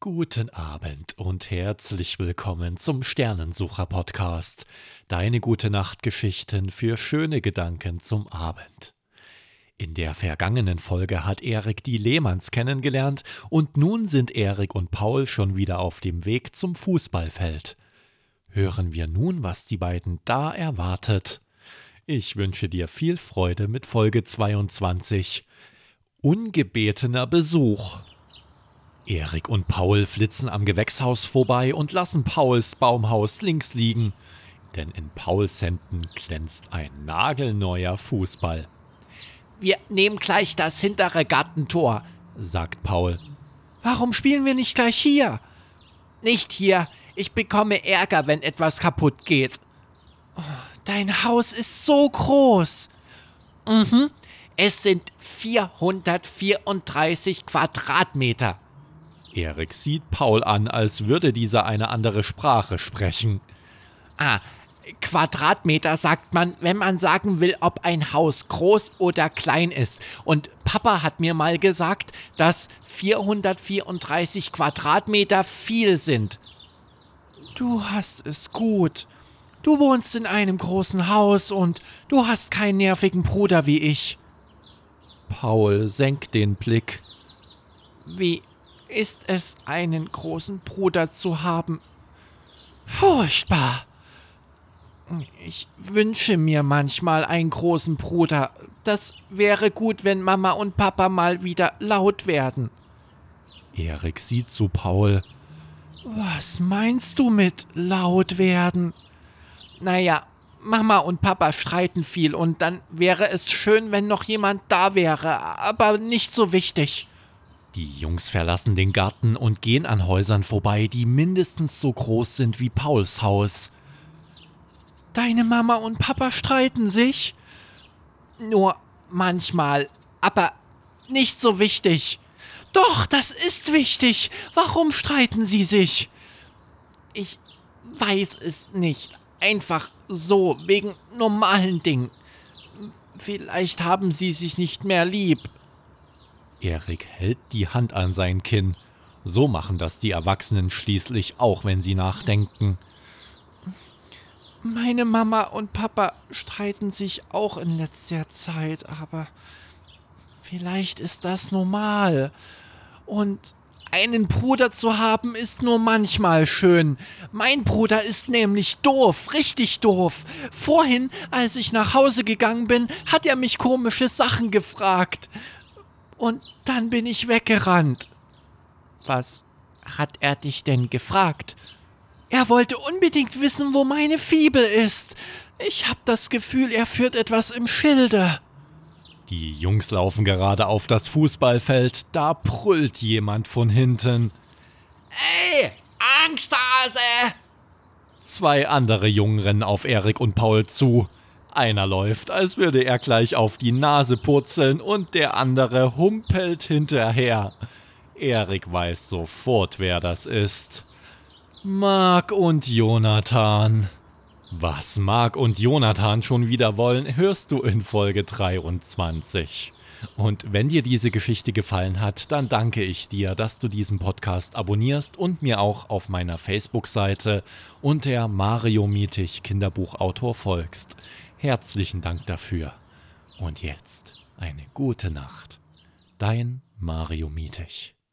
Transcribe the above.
Guten Abend und herzlich willkommen zum Sternensucher Podcast. Deine gute Nachtgeschichten für schöne Gedanken zum Abend. In der vergangenen Folge hat Erik die Lehmanns kennengelernt und nun sind Erik und Paul schon wieder auf dem Weg zum Fußballfeld. Hören wir nun, was die beiden da erwartet. Ich wünsche dir viel Freude mit Folge 22. Ungebetener Besuch. Erik und Paul flitzen am Gewächshaus vorbei und lassen Pauls Baumhaus links liegen, denn in Pauls Händen glänzt ein nagelneuer Fußball. Wir nehmen gleich das hintere Gartentor, sagt Paul. Warum spielen wir nicht gleich hier? Nicht hier. Ich bekomme Ärger, wenn etwas kaputt geht. Dein Haus ist so groß. Mhm. Es sind 434 Quadratmeter. Erik sieht Paul an, als würde dieser eine andere Sprache sprechen. Ah, Quadratmeter sagt man, wenn man sagen will, ob ein Haus groß oder klein ist. Und Papa hat mir mal gesagt, dass 434 Quadratmeter viel sind. Du hast es gut. Du wohnst in einem großen Haus und du hast keinen nervigen Bruder wie ich. Paul senkt den Blick. Wie ist es, einen großen Bruder zu haben. Furchtbar. Ich wünsche mir manchmal einen großen Bruder. Das wäre gut, wenn Mama und Papa mal wieder laut werden. Erik sieht zu Paul. Was meinst du mit laut werden? Naja, Mama und Papa streiten viel und dann wäre es schön, wenn noch jemand da wäre, aber nicht so wichtig. Die Jungs verlassen den Garten und gehen an Häusern vorbei, die mindestens so groß sind wie Pauls Haus. Deine Mama und Papa streiten sich? Nur manchmal, aber nicht so wichtig. Doch, das ist wichtig. Warum streiten sie sich? Ich weiß es nicht. Einfach so, wegen normalen Dingen. Vielleicht haben sie sich nicht mehr lieb. Erik hält die Hand an sein Kinn. So machen das die Erwachsenen schließlich auch, wenn sie nachdenken. Meine Mama und Papa streiten sich auch in letzter Zeit, aber vielleicht ist das normal. Und einen Bruder zu haben ist nur manchmal schön. Mein Bruder ist nämlich doof, richtig doof. Vorhin, als ich nach Hause gegangen bin, hat er mich komische Sachen gefragt. Und dann bin ich weggerannt. Was hat er dich denn gefragt? Er wollte unbedingt wissen, wo meine Fibel ist. Ich hab das Gefühl, er führt etwas im Schilde. Die Jungs laufen gerade auf das Fußballfeld, da brüllt jemand von hinten. Ey, Angsthase! Zwei andere Jungen rennen auf Erik und Paul zu. Einer läuft, als würde er gleich auf die Nase purzeln und der andere humpelt hinterher. Erik weiß sofort, wer das ist. Mark und Jonathan. Was Mark und Jonathan schon wieder wollen, hörst du in Folge 23. Und wenn dir diese Geschichte gefallen hat, dann danke ich dir, dass du diesen Podcast abonnierst und mir auch auf meiner Facebook-Seite unter Mario Mietig Kinderbuchautor folgst. Herzlichen Dank dafür. Und jetzt eine gute Nacht. Dein Mario Mietig.